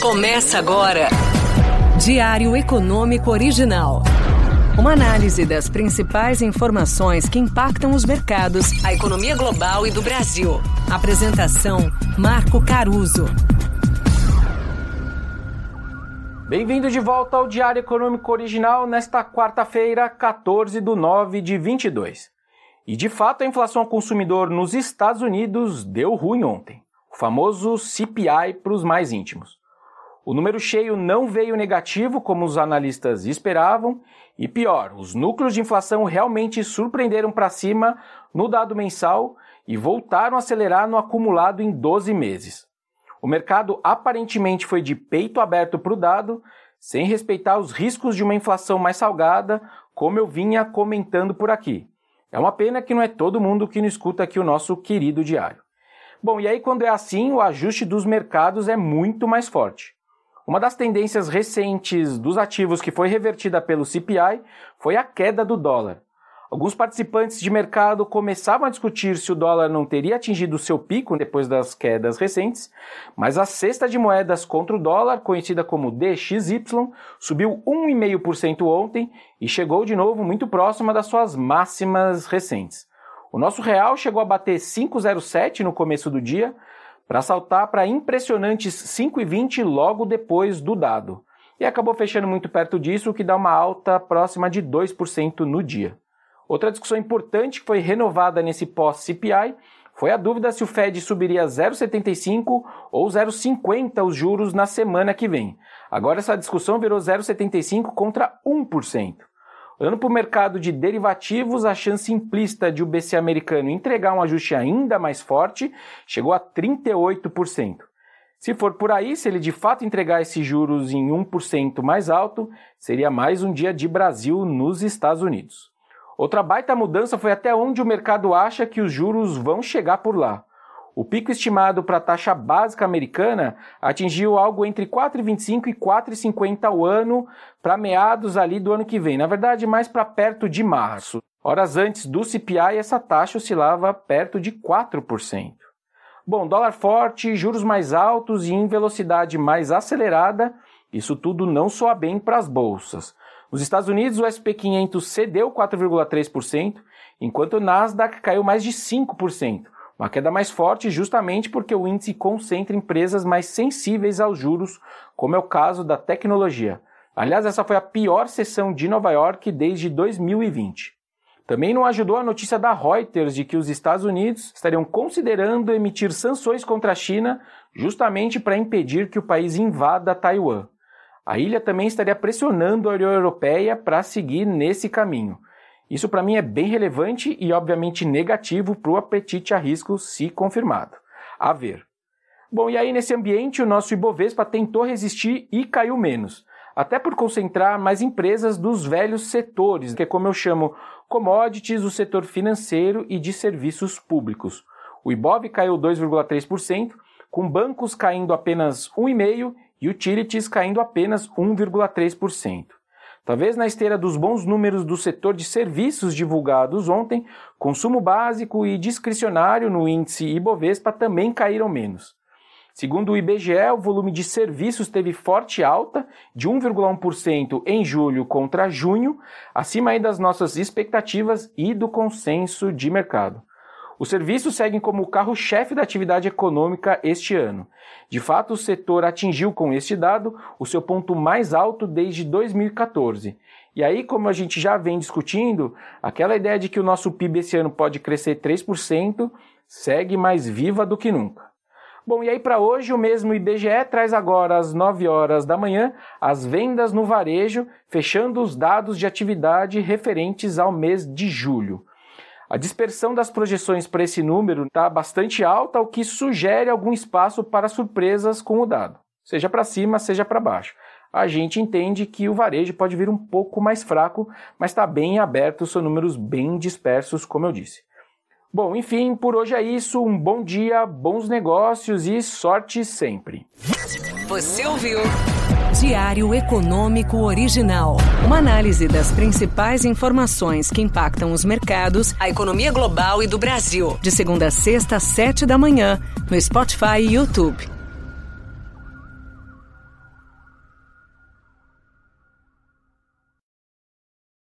Começa agora. Diário Econômico Original. Uma análise das principais informações que impactam os mercados, a economia global e do Brasil. Apresentação: Marco Caruso. Bem-vindo de volta ao Diário Econômico Original nesta quarta-feira, 14 de 9 de 22. E de fato, a inflação ao consumidor nos Estados Unidos deu ruim ontem. O famoso CPI para os mais íntimos. O número cheio não veio negativo como os analistas esperavam, e pior, os núcleos de inflação realmente surpreenderam para cima no dado mensal e voltaram a acelerar no acumulado em 12 meses. O mercado aparentemente foi de peito aberto para o dado, sem respeitar os riscos de uma inflação mais salgada, como eu vinha comentando por aqui. É uma pena que não é todo mundo que não escuta aqui o nosso querido diário. Bom, e aí quando é assim, o ajuste dos mercados é muito mais forte. Uma das tendências recentes dos ativos que foi revertida pelo CPI foi a queda do dólar. Alguns participantes de mercado começavam a discutir se o dólar não teria atingido seu pico depois das quedas recentes, mas a cesta de moedas contra o dólar, conhecida como DXY, subiu 1,5% ontem e chegou de novo muito próxima das suas máximas recentes. O nosso real chegou a bater 5,07 no começo do dia, para saltar para impressionantes 5,20 logo depois do dado. E acabou fechando muito perto disso, o que dá uma alta próxima de 2% no dia. Outra discussão importante que foi renovada nesse pós-CPI foi a dúvida se o Fed subiria 0,75 ou 0,50 os juros na semana que vem. Agora essa discussão virou 0,75 contra 1%. Olhando para o mercado de derivativos, a chance implícita de o BC americano entregar um ajuste ainda mais forte chegou a 38%. Se for por aí, se ele de fato entregar esses juros em 1% mais alto, seria mais um dia de Brasil nos Estados Unidos. Outra baita mudança foi até onde o mercado acha que os juros vão chegar por lá. O pico estimado para a taxa básica americana atingiu algo entre 4,25 e 4,50 ao ano para meados ali do ano que vem. Na verdade, mais para perto de março. Horas antes do CPI, essa taxa oscilava perto de 4%. Bom, dólar forte, juros mais altos e em velocidade mais acelerada, isso tudo não soa bem para as bolsas. Nos Estados Unidos, o SP 500 cedeu 4,3%, enquanto o Nasdaq caiu mais de 5%. Uma queda mais forte justamente porque o índice concentra empresas mais sensíveis aos juros, como é o caso da tecnologia. Aliás, essa foi a pior sessão de Nova York desde 2020. Também não ajudou a notícia da Reuters de que os Estados Unidos estariam considerando emitir sanções contra a China justamente para impedir que o país invada Taiwan. A ilha também estaria pressionando a União Europeia para seguir nesse caminho. Isso para mim é bem relevante e obviamente negativo para o apetite a risco se confirmado. A ver. Bom, e aí nesse ambiente o nosso Ibovespa tentou resistir e caiu menos, até por concentrar mais empresas dos velhos setores, que é como eu chamo commodities, o setor financeiro e de serviços públicos. O Ibov caiu 2,3%, com bancos caindo apenas 1,5% e utilities caindo apenas 1,3%. Talvez na esteira dos bons números do setor de serviços divulgados ontem, consumo básico e discricionário no índice Ibovespa também caíram menos. Segundo o IBGE, o volume de serviços teve forte alta, de 1,1% em julho contra junho, acima das nossas expectativas e do consenso de mercado. Os serviços seguem como o carro-chefe da atividade econômica este ano. De fato, o setor atingiu com este dado o seu ponto mais alto desde 2014. E aí, como a gente já vem discutindo, aquela ideia de que o nosso PIB esse ano pode crescer 3% segue mais viva do que nunca. Bom, e aí para hoje o mesmo IBGE traz agora às 9 horas da manhã as vendas no varejo, fechando os dados de atividade referentes ao mês de julho. A dispersão das projeções para esse número está bastante alta, o que sugere algum espaço para surpresas com o dado, seja para cima, seja para baixo. A gente entende que o varejo pode vir um pouco mais fraco, mas está bem aberto, são números bem dispersos, como eu disse. Bom, enfim, por hoje é isso. Um bom dia, bons negócios e sorte sempre. Você ouviu? Diário Econômico Original. Uma análise das principais informações que impactam os mercados, a economia global e do Brasil. De segunda a sexta, às sete da manhã, no Spotify e YouTube.